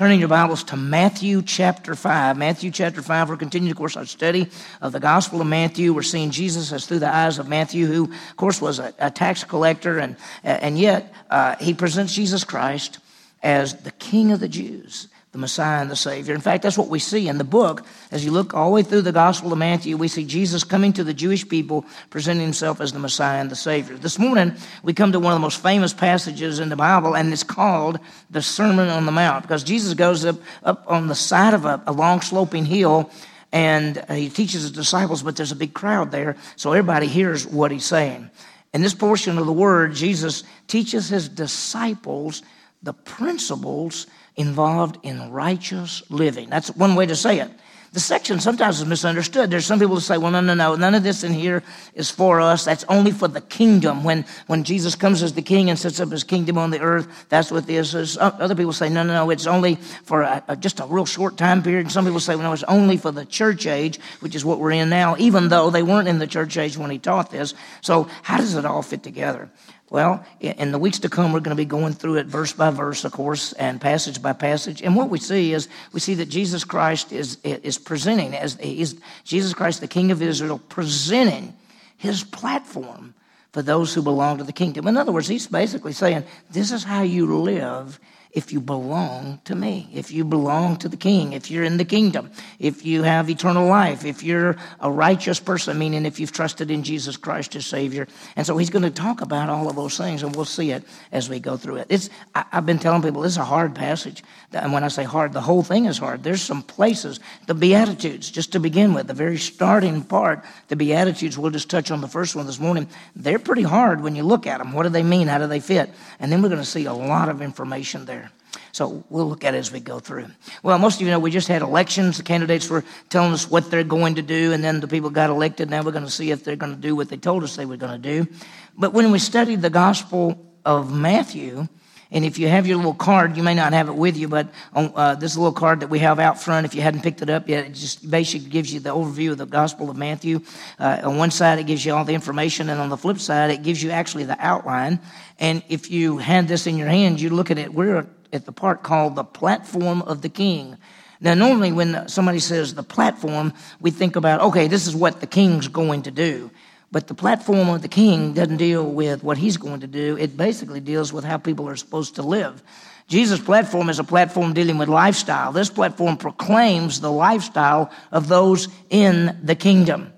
Turning your Bibles to Matthew chapter 5. Matthew chapter 5, we're continuing, of course, our study of the Gospel of Matthew. We're seeing Jesus as through the eyes of Matthew, who, of course, was a, a tax collector, and, and yet uh, he presents Jesus Christ as the King of the Jews the Messiah and the Savior. In fact, that's what we see in the book. As you look all the way through the Gospel of Matthew, we see Jesus coming to the Jewish people, presenting himself as the Messiah and the Savior. This morning, we come to one of the most famous passages in the Bible, and it's called the Sermon on the Mount, because Jesus goes up, up on the side of a, a long sloping hill and uh, he teaches his disciples, but there's a big crowd there, so everybody hears what he's saying. In this portion of the word, Jesus teaches his disciples the principles involved in righteous living. That's one way to say it. The section sometimes is misunderstood. There's some people who say, well, no, no, no, none of this in here is for us. That's only for the kingdom. When, when Jesus comes as the king and sets up his kingdom on the earth, that's what this is. Other people say, no, no, no, it's only for a, a, just a real short time period. And some people say, well, no, it's only for the church age, which is what we're in now, even though they weren't in the church age when he taught this. So how does it all fit together? Well, in the weeks to come, we're going to be going through it verse by verse, of course, and passage by passage. And what we see is we see that Jesus Christ is, is presenting, as is Jesus Christ, the King of Israel, presenting his platform for those who belong to the kingdom. In other words, he's basically saying, This is how you live if you belong to me, if you belong to the king, if you're in the kingdom, if you have eternal life, if you're a righteous person, meaning if you've trusted in Jesus Christ as Savior. And so he's going to talk about all of those things, and we'll see it as we go through it. It's, I, have been telling people this is a hard passage. And when I say hard, the whole thing is hard. There's some places, the Beatitudes, just to begin with, the very starting part, the Beatitudes, we'll just touch on the first one this morning. They're pretty hard when you look at them. What do they mean? How do they fit? And then we're going to see a lot of information there. So we'll look at it as we go through. Well, most of you know we just had elections. The candidates were telling us what they're going to do, and then the people got elected. Now we're going to see if they're going to do what they told us they were going to do. But when we studied the Gospel of Matthew, and if you have your little card, you may not have it with you, but on uh, this little card that we have out front, if you hadn't picked it up yet, it just basically gives you the overview of the Gospel of Matthew. Uh, on one side, it gives you all the information, and on the flip side, it gives you actually the outline. And if you had this in your hand, you look at it. We're at the part called the platform of the king. Now, normally when somebody says the platform, we think about, okay, this is what the king's going to do. But the platform of the king doesn't deal with what he's going to do. It basically deals with how people are supposed to live. Jesus' platform is a platform dealing with lifestyle. This platform proclaims the lifestyle of those in the kingdom.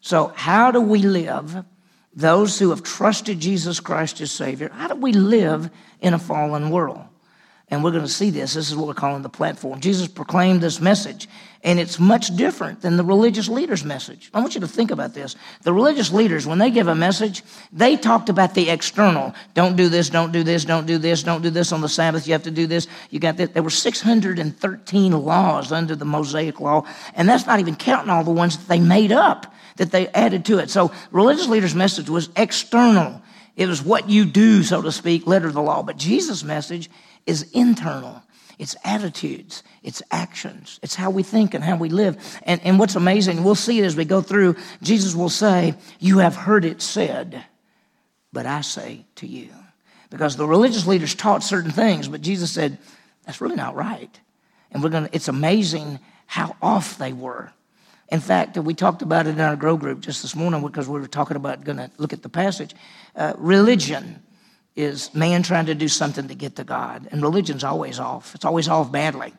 So, how do we live? Those who have trusted Jesus Christ as Savior, how do we live in a fallen world? And we're going to see this. This is what we're calling the platform. Jesus proclaimed this message, and it's much different than the religious leaders' message. I want you to think about this. The religious leaders, when they give a message, they talked about the external. Don't do this, don't do this, don't do this, don't do this on the Sabbath. You have to do this. You got that. There were 613 laws under the Mosaic law, and that's not even counting all the ones that they made up, that they added to it. So religious leaders' message was external. It was what you do, so to speak, letter of the law. But Jesus' message is internal. It's attitudes, it's actions, it's how we think and how we live. And, and what's amazing, we'll see it as we go through, Jesus will say, You have heard it said, but I say to you. Because the religious leaders taught certain things, but Jesus said, That's really not right. And we're gonna, it's amazing how off they were. In fact, we talked about it in our grow group just this morning because we were talking about going to look at the passage. Uh, religion is man trying to do something to get to God. And religion's always off. It's always off badly.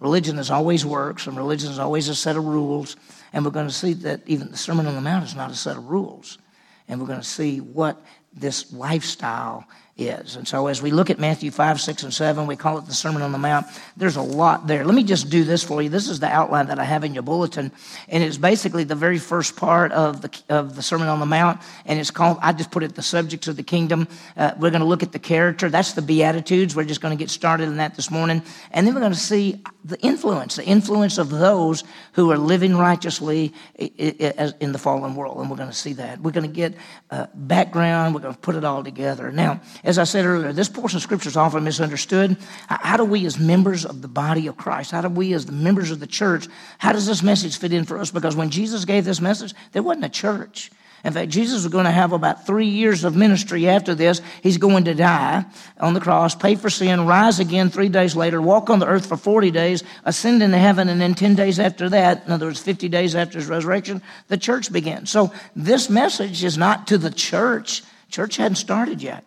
Religion is always works, and religion is always a set of rules. And we're going to see that even the Sermon on the Mount is not a set of rules. And we're going to see what this lifestyle is. And so as we look at Matthew 5, 6, and 7, we call it the Sermon on the Mount. There's a lot there. Let me just do this for you. This is the outline that I have in your bulletin. And it's basically the very first part of the, of the Sermon on the Mount. And it's called, I just put it the subjects of the kingdom. Uh, we're going to look at the character. That's the Beatitudes. We're just going to get started in that this morning. And then we're going to see the influence, the influence of those who are living righteously in the fallen world. And we're going to see that. We're going to get uh, background. We're going to put it all together. Now, as I said earlier, this portion of Scripture is often misunderstood. How do we, as members of the body of Christ, how do we, as the members of the church, how does this message fit in for us? Because when Jesus gave this message, there wasn't a church. In fact, Jesus was going to have about three years of ministry after this. He's going to die on the cross, pay for sin, rise again three days later, walk on the earth for 40 days, ascend into heaven, and then 10 days after that, in other words, 50 days after his resurrection, the church began. So this message is not to the church. Church hadn't started yet.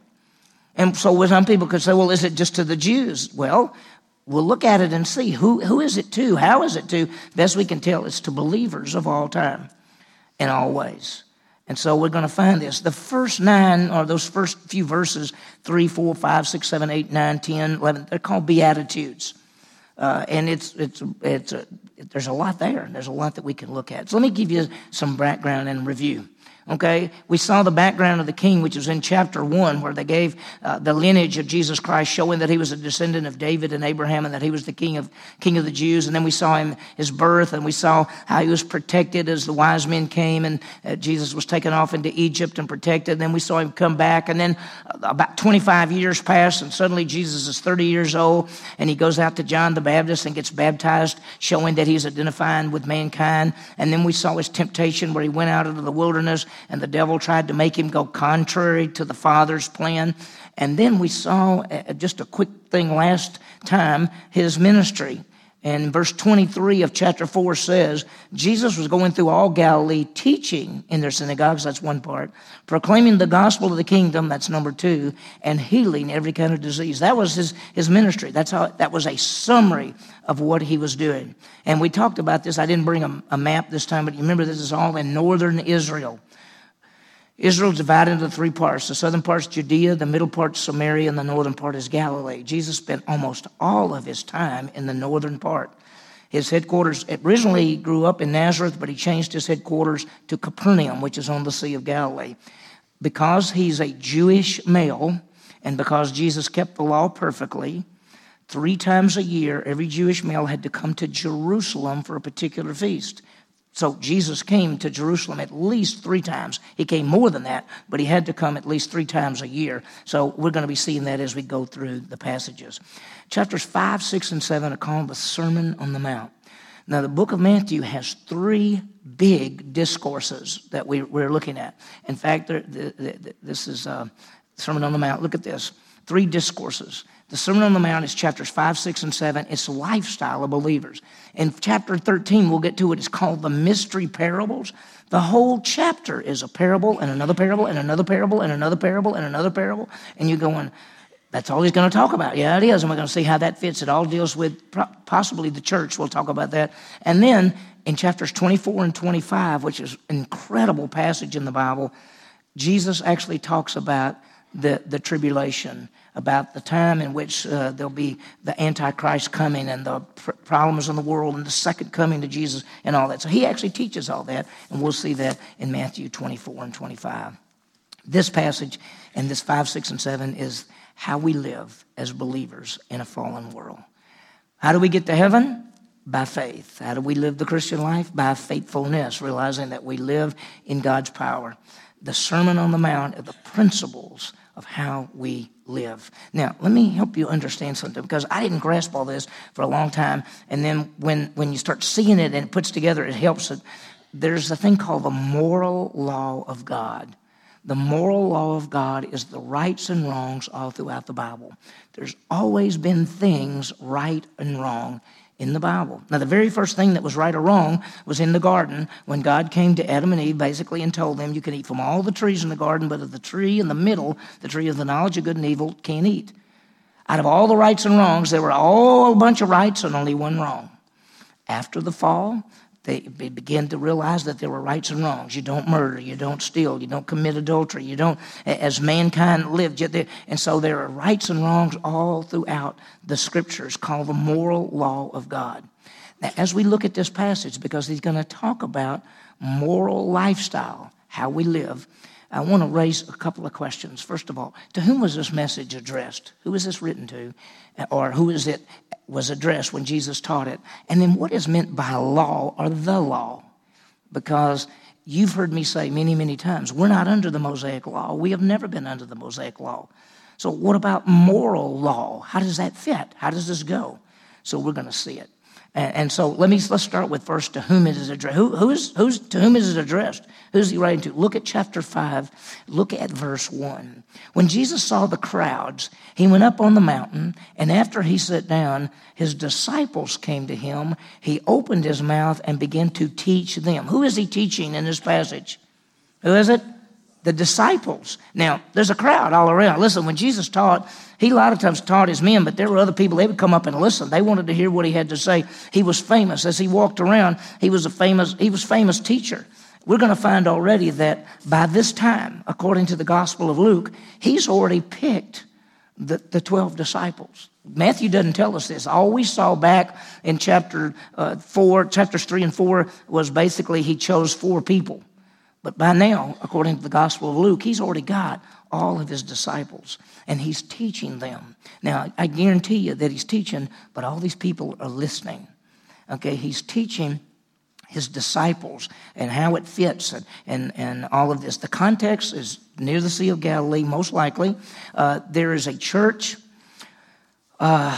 And so some people could say, well, is it just to the Jews? Well, we'll look at it and see who, who is it to? How is it to? Best we can tell, it's to believers of all time and all ways. And so we're going to find this. The first nine, or those first few verses, 3, 4, 5, 6, 7, 8, 9, 10, 11, they're called Beatitudes. Uh, and it's, it's, it's a, there's a lot there. There's a lot that we can look at. So let me give you some background and review. Okay, we saw the background of the king, which was in chapter one, where they gave uh, the lineage of Jesus Christ, showing that he was a descendant of David and Abraham, and that he was the king of king of the Jews. And then we saw him his birth, and we saw how he was protected as the wise men came, and uh, Jesus was taken off into Egypt and protected. And then we saw him come back, and then uh, about 25 years passed, and suddenly Jesus is 30 years old, and he goes out to John the Baptist and gets baptized, showing that he's identifying with mankind. And then we saw his temptation, where he went out into the wilderness and the devil tried to make him go contrary to the Father's plan. And then we saw uh, just a quick thing last time his ministry. And verse 23 of chapter 4 says, Jesus was going through all Galilee teaching in their synagogues, that's one part, proclaiming the gospel of the kingdom, that's number two, and healing every kind of disease. That was his, his ministry. That's how, that was a summary of what he was doing. And we talked about this. I didn't bring a, a map this time, but you remember this is all in northern Israel. Israel divided into three parts. The southern part is Judea, the middle part is Samaria, and the northern part is Galilee. Jesus spent almost all of his time in the northern part. His headquarters originally grew up in Nazareth, but he changed his headquarters to Capernaum, which is on the Sea of Galilee. Because he's a Jewish male, and because Jesus kept the law perfectly, three times a year, every Jewish male had to come to Jerusalem for a particular feast. So Jesus came to Jerusalem at least three times. He came more than that, but he had to come at least three times a year. So we're going to be seeing that as we go through the passages. Chapters 5, 6, and 7 are called the Sermon on the Mount. Now, the book of Matthew has three big discourses that we, are looking at. In fact, this is uh, Sermon on the Mount. Look at this three discourses. The Sermon on the Mount is chapters 5, 6, and 7. It's the lifestyle of believers. In chapter 13, we'll get to it. It's called the mystery parables. The whole chapter is a parable and another parable and another parable and another parable and another parable. And you're going, that's all he's going to talk about. Yeah, it is. And we're going to see how that fits. It all deals with possibly the church. We'll talk about that. And then in chapters 24 and 25, which is an incredible passage in the Bible, Jesus actually talks about the, the tribulation about the time in which uh, there'll be the Antichrist coming and the pr- problems in the world and the second coming to Jesus and all that. So he actually teaches all that, and we'll see that in Matthew 24 and 25. This passage and this 5, 6, and 7 is how we live as believers in a fallen world. How do we get to heaven? By faith. How do we live the Christian life? By faithfulness, realizing that we live in God's power. The Sermon on the Mount are the principles of how we live. Now, let me help you understand something because I didn't grasp all this for a long time. And then when, when you start seeing it and it puts together, it helps. It. There's a thing called the moral law of God. The moral law of God is the rights and wrongs all throughout the Bible. There's always been things right and wrong in the Bible. Now, the very first thing that was right or wrong was in the garden when God came to Adam and Eve basically and told them, You can eat from all the trees in the garden, but of the tree in the middle, the tree of the knowledge of good and evil, can't eat. Out of all the rights and wrongs, there were all a bunch of rights and only one wrong. After the fall, they begin to realize that there were rights and wrongs. You don't murder, you don't steal, you don't commit adultery, you don't, as mankind lived. And so there are rights and wrongs all throughout the scriptures called the moral law of God. Now, as we look at this passage, because he's going to talk about moral lifestyle, how we live, I want to raise a couple of questions. First of all, to whom was this message addressed? Who was this written to? Or who is it was addressed when Jesus taught it? And then what is meant by law or the law? Because you've heard me say many, many times, we're not under the Mosaic law. We have never been under the Mosaic law. So what about moral law? How does that fit? How does this go? So we're going to see it. And, and so let me let's start with first to whom it is addressed. Who, who's, who's, to whom is it addressed? Who's he writing to? Look at chapter 5. Look at verse 1. When Jesus saw the crowds, he went up on the mountain, and after he sat down, his disciples came to him. He opened his mouth and began to teach them. Who is he teaching in this passage? Who is it? The disciples. Now, there's a crowd all around. Listen, when Jesus taught, he a lot of times taught his men, but there were other people, they would come up and listen. They wanted to hear what he had to say. He was famous. As he walked around, he was a famous, he was famous teacher. We're going to find already that by this time, according to the Gospel of Luke, he's already picked the, the 12 disciples. Matthew doesn't tell us this. All we saw back in chapter uh, 4, chapters 3 and 4, was basically he chose four people. But by now, according to the Gospel of Luke, he's already got all of his disciples and he's teaching them. Now, I guarantee you that he's teaching, but all these people are listening. Okay, he's teaching his disciples and how it fits and, and, and all of this. The context is near the Sea of Galilee, most likely. Uh, there is a church. Uh,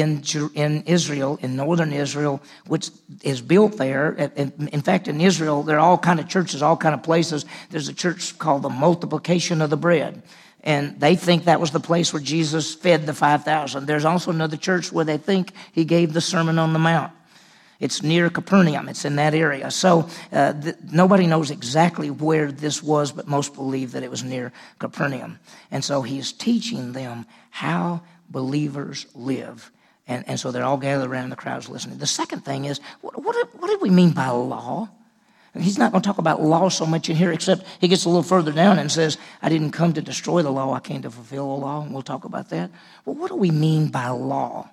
in, in Israel, in northern Israel, which is built there. In fact, in Israel, there are all kind of churches, all kind of places. There's a church called the Multiplication of the Bread. And they think that was the place where Jesus fed the 5,000. There's also another church where they think he gave the Sermon on the Mount. It's near Capernaum. It's in that area. So uh, th- nobody knows exactly where this was, but most believe that it was near Capernaum. And so he's teaching them how believers live. And, and so they're all gathered around the crowds listening. The second thing is, what, what, what do we mean by law? He's not going to talk about law so much in here, except he gets a little further down and says, I didn't come to destroy the law, I came to fulfill the law. And we'll talk about that. Well, what do we mean by law?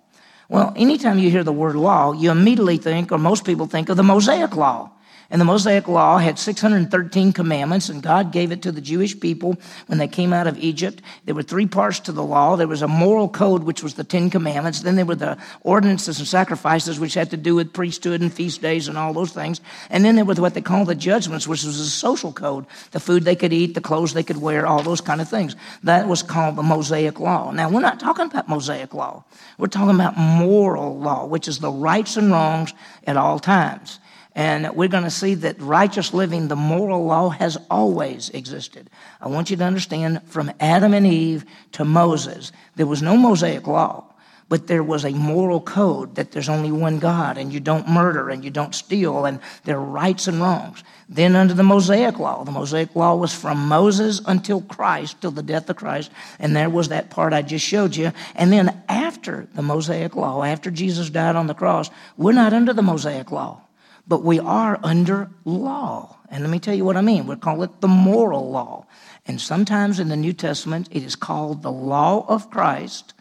Well, anytime you hear the word law, you immediately think, or most people think, of the Mosaic Law. And the Mosaic Law had 613 commandments, and God gave it to the Jewish people when they came out of Egypt. There were three parts to the law. There was a moral code, which was the Ten Commandments. Then there were the ordinances and sacrifices, which had to do with priesthood and feast days and all those things. And then there was what they call the judgments, which was a social code the food they could eat, the clothes they could wear, all those kind of things. That was called the Mosaic Law. Now, we're not talking about Mosaic Law. We're talking about moral law, which is the rights and wrongs at all times. And we're going to see that righteous living, the moral law, has always existed. I want you to understand from Adam and Eve to Moses, there was no Mosaic law, but there was a moral code that there's only one God and you don't murder and you don't steal and there are rights and wrongs. Then under the Mosaic law, the Mosaic law was from Moses until Christ, till the death of Christ. And there was that part I just showed you. And then after the Mosaic law, after Jesus died on the cross, we're not under the Mosaic law but we are under law. And let me tell you what I mean. We call it the moral law. And sometimes in the New Testament, it is called the law of Christ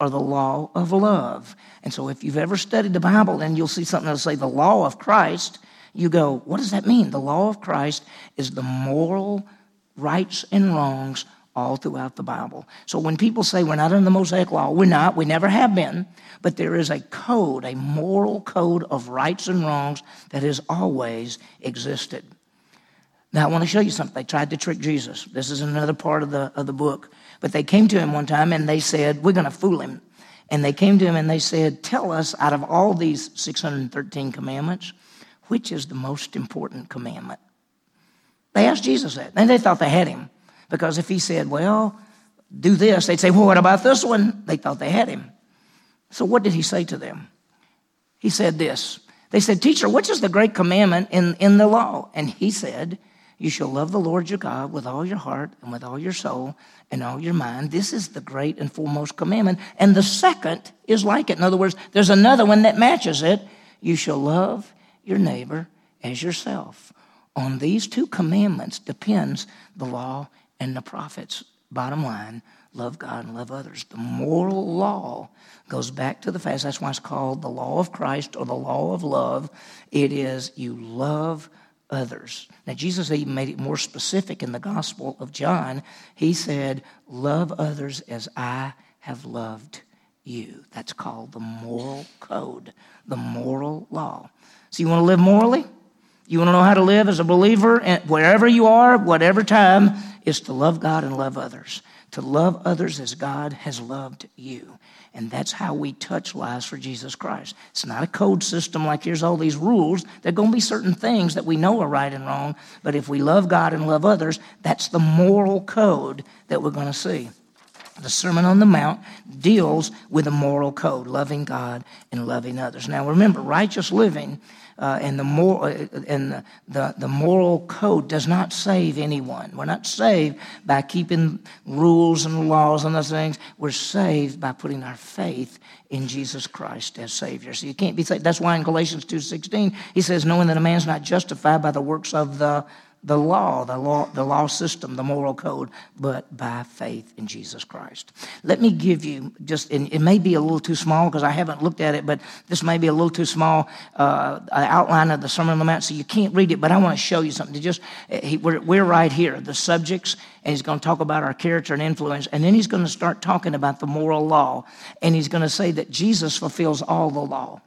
or the law of love. And so if you've ever studied the Bible and you'll see something that'll say the law of Christ, you go, what does that mean? The law of Christ is the moral rights and wrongs all throughout the Bible. So when people say we're not under the Mosaic law, we're not, we never have been, but there is a code, a moral code of rights and wrongs that has always existed. Now, I want to show you something. They tried to trick Jesus. This is another part of the, of the book. But they came to him one time and they said, We're going to fool him. And they came to him and they said, Tell us, out of all these 613 commandments, which is the most important commandment? They asked Jesus that. And they thought they had him. Because if he said, well, do this, they'd say, well, what about this one? They thought they had him. So what did he say to them? He said this. They said, Teacher, which is the great commandment in, in the law? And he said, You shall love the Lord your God with all your heart and with all your soul and all your mind. This is the great and foremost commandment. And the second is like it. In other words, there's another one that matches it. You shall love your neighbor as yourself. On these two commandments depends the law and the prophets. Bottom line, love God and love others. The moral law goes back to the fact that's why it's called the law of Christ or the law of love. It is you love others. Now, Jesus even made it more specific in the Gospel of John. He said, Love others as I have loved you. That's called the moral code, the moral law. So, you want to live morally? You want to know how to live as a believer wherever you are, whatever time, is to love God and love others. to love others as God has loved you. And that's how we touch lives for Jesus Christ. It's not a code system like here's all these rules. There are going to be certain things that we know are right and wrong, but if we love God and love others, that's the moral code that we're going to see. The Sermon on the Mount deals with a moral code, loving God and loving others. Now remember, righteous living uh, and, the, mor- uh, and the, the, the moral code does not save anyone. We're not saved by keeping rules and laws and those things. We're saved by putting our faith in Jesus Christ as Savior. So you can't be saved. That's why in Galatians 2.16, he says, knowing that a man's not justified by the works of the the law, the law, the law system, the moral code, but by faith in Jesus Christ. Let me give you just, and it may be a little too small because I haven't looked at it, but this may be a little too small uh, outline of the Sermon on the Mount, so you can't read it. But I want to show you something. To just, he, we're, we're right here, the subjects, and he's going to talk about our character and influence, and then he's going to start talking about the moral law, and he's going to say that Jesus fulfills all the law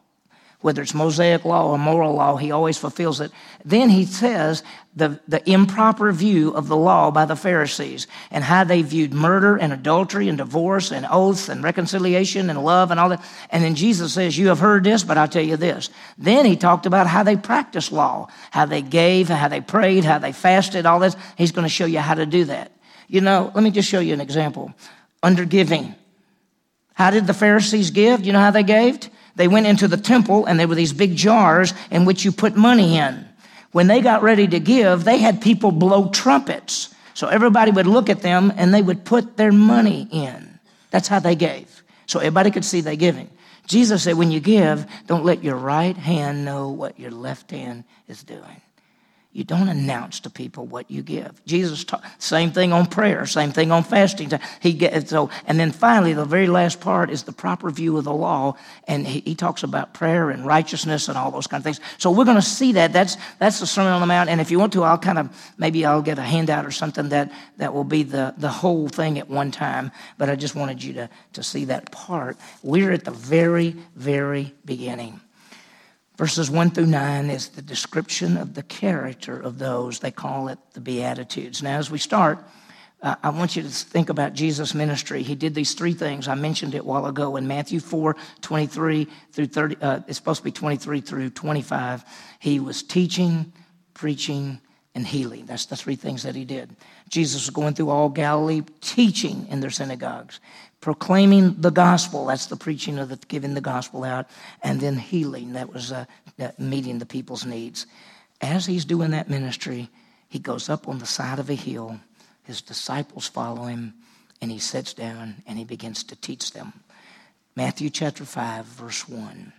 whether it's Mosaic law or moral law, he always fulfills it. Then he says the, the improper view of the law by the Pharisees and how they viewed murder and adultery and divorce and oaths and reconciliation and love and all that. And then Jesus says, You have heard this, but I'll tell you this. Then he talked about how they practiced law, how they gave, how they prayed, how they fasted, all this. He's going to show you how to do that. You know, let me just show you an example. Under giving. How did the Pharisees give? You know how they gave? They went into the temple and there were these big jars in which you put money in. When they got ready to give, they had people blow trumpets. So everybody would look at them and they would put their money in. That's how they gave. So everybody could see they giving. Jesus said, when you give, don't let your right hand know what your left hand is doing. You don't announce to people what you give. Jesus taught same thing on prayer, same thing on fasting. He get, so, and then finally, the very last part is the proper view of the law, and he, he talks about prayer and righteousness and all those kind of things. So we're going to see that. That's that's the Sermon on the Mount. And if you want to, I'll kind of maybe I'll get a handout or something that that will be the the whole thing at one time. But I just wanted you to to see that part. We're at the very very beginning. Verses 1 through 9 is the description of the character of those. They call it the Beatitudes. Now, as we start, uh, I want you to think about Jesus' ministry. He did these three things. I mentioned it a while ago in Matthew 4 23 through 30. Uh, it's supposed to be 23 through 25. He was teaching, preaching, and healing. That's the three things that he did. Jesus was going through all Galilee, teaching in their synagogues, proclaiming the gospel. That's the preaching of the giving the gospel out, and then healing. That was uh, meeting the people's needs. As he's doing that ministry, he goes up on the side of a hill. His disciples follow him, and he sits down and he begins to teach them. Matthew chapter 5, verse 1.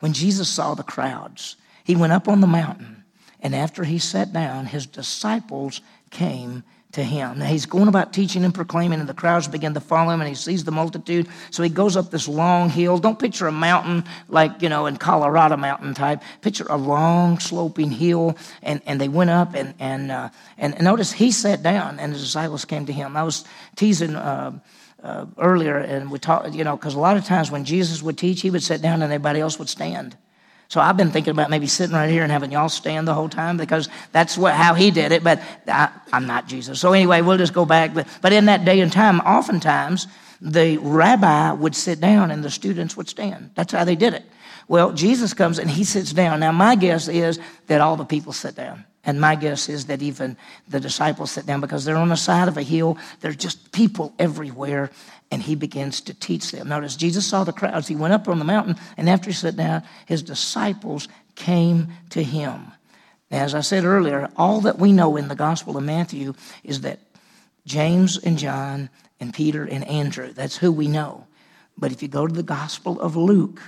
When Jesus saw the crowds, he went up on the mountain, and after he sat down, his disciples came to him. Now he's going about teaching and proclaiming, and the crowds begin to follow him, and he sees the multitude. So he goes up this long hill. Don't picture a mountain like, you know, in Colorado mountain type. Picture a long sloping hill, and, and they went up, and, and, uh, and notice he sat down, and the disciples came to him. I was teasing. Uh, uh, earlier, and we talked, you know, because a lot of times when Jesus would teach, he would sit down and everybody else would stand. So I've been thinking about maybe sitting right here and having y'all stand the whole time because that's what, how he did it, but I, am not Jesus. So anyway, we'll just go back. But, but in that day and time, oftentimes the rabbi would sit down and the students would stand. That's how they did it. Well, Jesus comes and he sits down. Now, my guess is that all the people sit down. And my guess is that even the disciples sit down because they're on the side of a hill. There's just people everywhere and he begins to teach them. Notice Jesus saw the crowds. He went up on the mountain, and after he sat down, his disciples came to him. Now, as I said earlier, all that we know in the Gospel of Matthew is that James and John and Peter and Andrew, that's who we know. But if you go to the Gospel of Luke,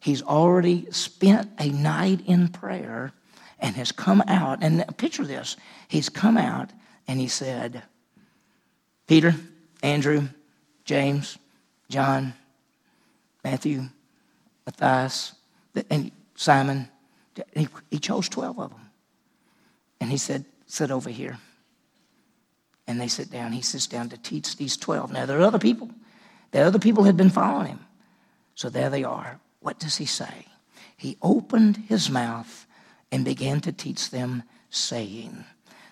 he's already spent a night in prayer and has come out. And picture this he's come out and he said, Peter, Andrew, James, John, Matthew, Matthias, and Simon. He, he chose 12 of them. And he said, Sit over here. And they sit down. He sits down to teach these 12. Now, there are other people. The other people had been following him. So there they are. What does he say? He opened his mouth and began to teach them, saying,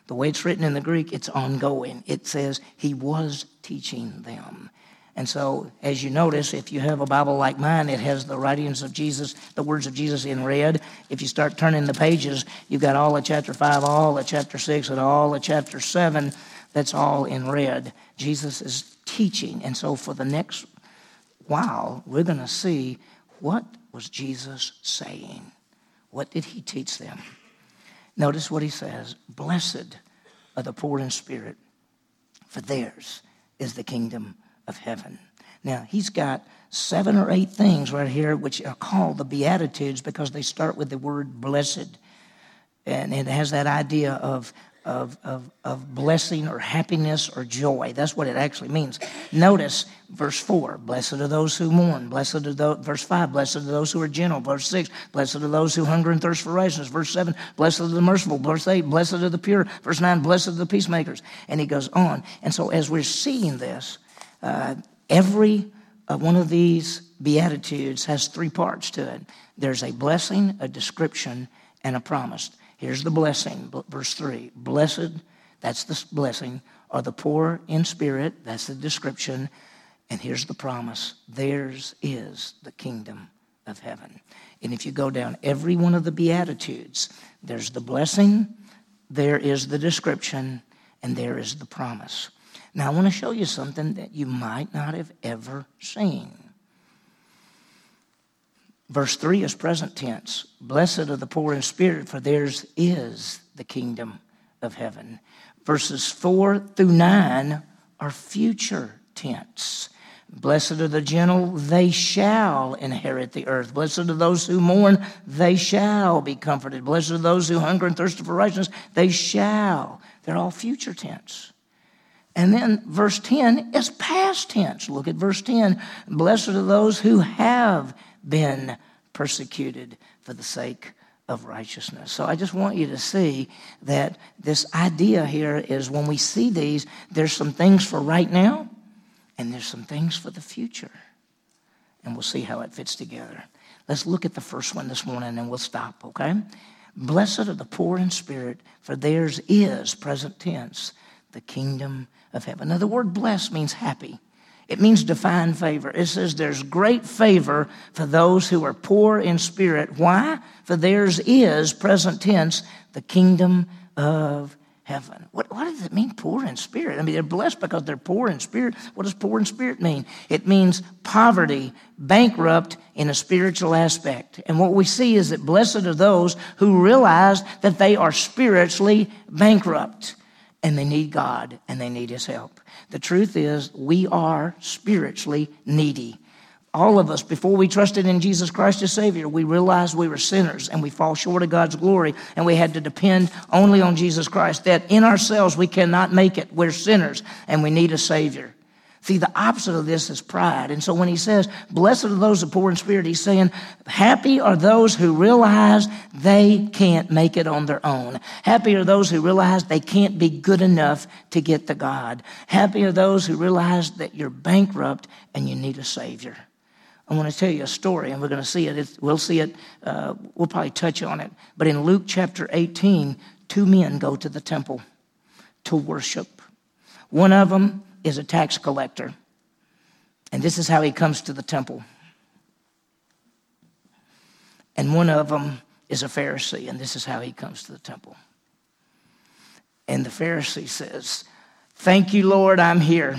The way it's written in the Greek, it's ongoing. It says, He was teaching them. And so, as you notice, if you have a Bible like mine, it has the writings of Jesus, the words of Jesus in red. If you start turning the pages, you've got all of chapter 5, all of chapter 6, and all of chapter 7. That's all in red. Jesus is teaching. And so, for the next while, we're going to see what was Jesus saying? What did he teach them? Notice what he says Blessed are the poor in spirit, for theirs is the kingdom of heaven. Now, he's got seven or eight things right here which are called the Beatitudes because they start with the word blessed. And it has that idea of, of, of, of blessing or happiness or joy. That's what it actually means. Notice verse 4 Blessed are those who mourn. Blessed are those, verse 5 Blessed are those who are gentle. Verse 6 Blessed are those who hunger and thirst for righteousness. Verse 7 Blessed are the merciful. Verse 8 Blessed are the pure. Verse 9 Blessed are the peacemakers. And he goes on. And so as we're seeing this, uh, every uh, one of these Beatitudes has three parts to it there's a blessing, a description, and a promise. Here's the blessing, verse 3 Blessed, that's the blessing, are the poor in spirit, that's the description. And here's the promise theirs is the kingdom of heaven. And if you go down every one of the Beatitudes, there's the blessing, there is the description, and there is the promise. Now, I want to show you something that you might not have ever seen. Verse 3 is present tense. Blessed are the poor in spirit, for theirs is the kingdom of heaven. Verses 4 through 9 are future tense. Blessed are the gentle, they shall inherit the earth. Blessed are those who mourn, they shall be comforted. Blessed are those who hunger and thirst for righteousness, they shall. They're all future tense. And then verse 10 is past tense. Look at verse 10. Blessed are those who have been persecuted for the sake of righteousness. So I just want you to see that this idea here is when we see these, there's some things for right now and there's some things for the future. And we'll see how it fits together. Let's look at the first one this morning and we'll stop, okay? Blessed are the poor in spirit, for theirs is, present tense, the kingdom of heaven. Now, the word blessed means happy. It means divine favor. It says there's great favor for those who are poor in spirit. Why? For theirs is, present tense, the kingdom of heaven. What, what does it mean, poor in spirit? I mean, they're blessed because they're poor in spirit. What does poor in spirit mean? It means poverty, bankrupt in a spiritual aspect. And what we see is that blessed are those who realize that they are spiritually bankrupt and they need God and they need His help. The truth is, we are spiritually needy. All of us, before we trusted in Jesus Christ as Savior, we realized we were sinners and we fall short of God's glory and we had to depend only on Jesus Christ. That in ourselves we cannot make it. We're sinners and we need a Savior. See, the opposite of this is pride. And so when he says, Blessed are those who poor in spirit, he's saying, Happy are those who realize they can't make it on their own. Happy are those who realize they can't be good enough to get to God. Happy are those who realize that you're bankrupt and you need a Savior. I want to tell you a story, and we're going to see it. we'll see it. Uh, we'll probably touch on it. But in Luke chapter 18, two men go to the temple to worship. One of them is a tax collector. And this is how he comes to the temple. And one of them is a Pharisee, and this is how he comes to the temple. And the Pharisee says, Thank you, Lord, I'm here.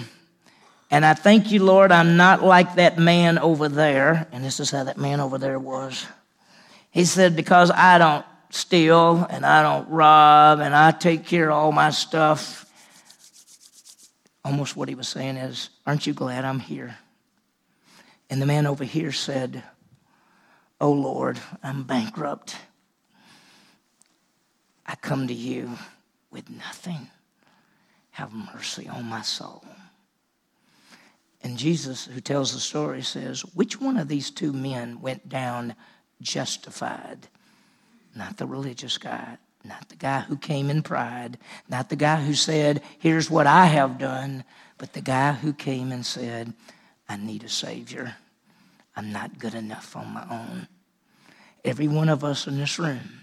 And I thank you, Lord, I'm not like that man over there. And this is how that man over there was. He said, Because I don't steal and I don't rob and I take care of all my stuff almost what he was saying is, Aren't you glad I'm here? And the man over here said, Oh Lord, I'm bankrupt. I come to you with nothing. Have mercy on my soul. And Jesus, who tells the story, says, Which one of these two men went down justified? Not the religious guy, not the guy who came in pride, not the guy who said, Here's what I have done, but the guy who came and said, I need a Savior. I'm not good enough on my own. Every one of us in this room,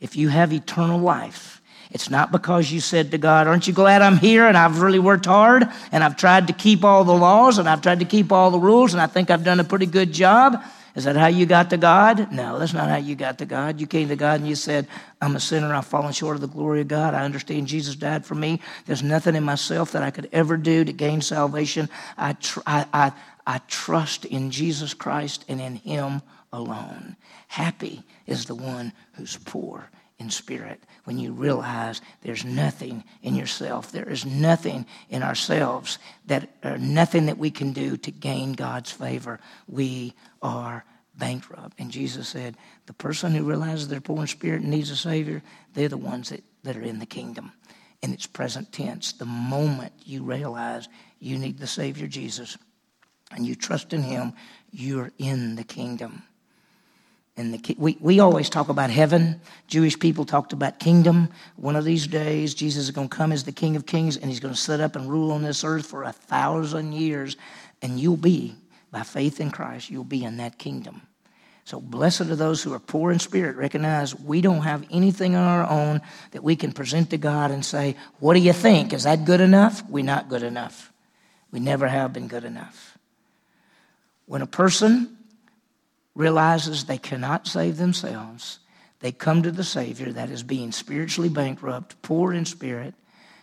if you have eternal life, It's not because you said to God, Aren't you glad I'm here and I've really worked hard and I've tried to keep all the laws and I've tried to keep all the rules and I think I've done a pretty good job? Is that how you got to God? No, that's not how you got to God. You came to God and you said, I'm a sinner. I've fallen short of the glory of God. I understand Jesus died for me. There's nothing in myself that I could ever do to gain salvation. I, tr- I, I, I trust in Jesus Christ and in Him alone. Happy is the one who's poor in spirit when you realize there's nothing in yourself. There is nothing in ourselves that or nothing that we can do to gain God's favor. We are bankrupt. And Jesus said, the person who realizes they're poor in spirit and needs a Savior, they're the ones that, that are in the kingdom. In its present tense, the moment you realize you need the Savior Jesus and you trust in Him, you're in the kingdom. And the, we, we always talk about heaven. Jewish people talked about kingdom. One of these days, Jesus is going to come as the King of Kings, and he's going to sit up and rule on this earth for a thousand years. And you'll be, by faith in Christ, you'll be in that kingdom. So blessed are those who are poor in spirit. Recognize we don't have anything on our own that we can present to God and say, What do you think? Is that good enough? We're not good enough. We never have been good enough. When a person realizes they cannot save themselves, they come to the Savior that is being spiritually bankrupt, poor in spirit,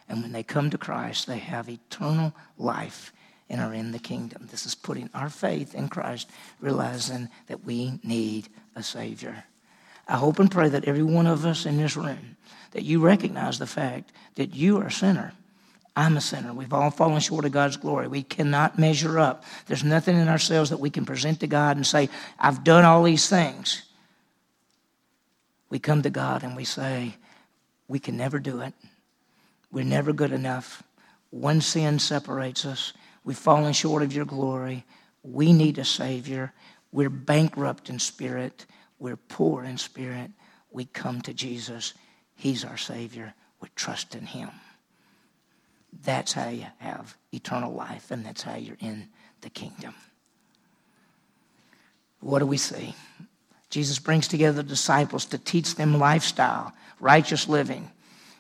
and when they come to Christ, they have eternal life and are in the kingdom. This is putting our faith in Christ, realizing that we need a Savior. I hope and pray that every one of us in this room, that you recognize the fact that you are a sinner I'm a sinner. We've all fallen short of God's glory. We cannot measure up. There's nothing in ourselves that we can present to God and say, I've done all these things. We come to God and we say, We can never do it. We're never good enough. One sin separates us. We've fallen short of your glory. We need a Savior. We're bankrupt in spirit. We're poor in spirit. We come to Jesus. He's our Savior. We trust in Him. That's how you have eternal life, and that's how you're in the kingdom. What do we see? Jesus brings together the disciples to teach them lifestyle, righteous living.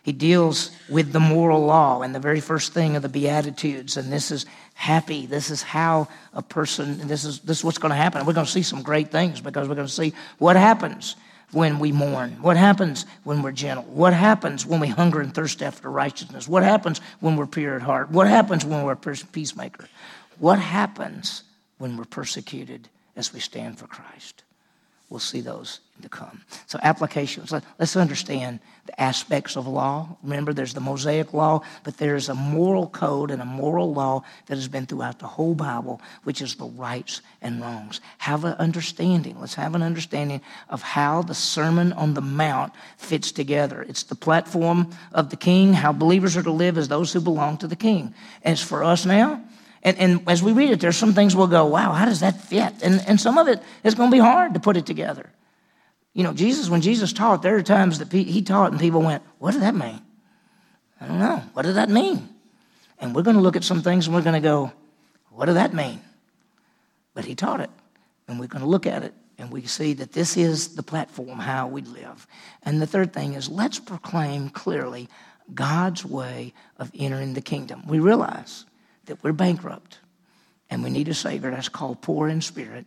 He deals with the moral law and the very first thing of the Beatitudes. And this is happy. This is how a person, this is, this is what's going to happen. We're going to see some great things because we're going to see what happens when we mourn? What happens when we're gentle? What happens when we hunger and thirst after righteousness? What happens when we're pure at heart? What happens when we're a peacemaker? What happens when we're persecuted as we stand for Christ? We'll see those to come. So, applications. Let's understand the aspects of law. Remember, there's the Mosaic law, but there's a moral code and a moral law that has been throughout the whole Bible, which is the rights and wrongs. Have an understanding. Let's have an understanding of how the Sermon on the Mount fits together. It's the platform of the King, how believers are to live as those who belong to the King. And it's for us now. And, and as we read it, there's some things we'll go, wow, how does that fit? And, and some of it is going to be hard to put it together. You know, Jesus, when Jesus taught, there are times that he taught and people went, What did that mean? I don't know. What did that mean? And we're going to look at some things and we're going to go, What did that mean? But he taught it. And we're going to look at it and we see that this is the platform how we live. And the third thing is let's proclaim clearly God's way of entering the kingdom. We realize that we're bankrupt and we need a Savior that's called poor in spirit,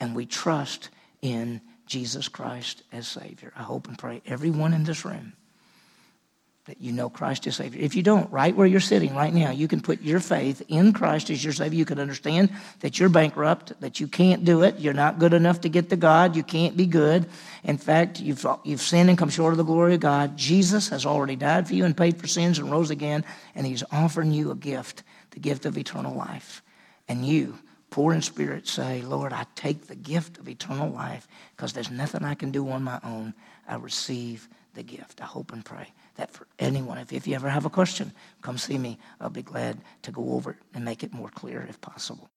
and we trust in Jesus Christ as Savior. I hope and pray everyone in this room that you know Christ as Savior. If you don't, right where you're sitting right now, you can put your faith in Christ as your Savior. You can understand that you're bankrupt, that you can't do it. You're not good enough to get to God. You can't be good. In fact, you've, you've sinned and come short of the glory of God. Jesus has already died for you and paid for sins and rose again, and He's offering you a gift, the gift of eternal life. And you poor in spirit say, Lord, I take the gift of eternal life because there's nothing I can do on my own. I receive the gift. I hope and pray that for anyone, if, if you ever have a question, come see me. I'll be glad to go over it and make it more clear if possible.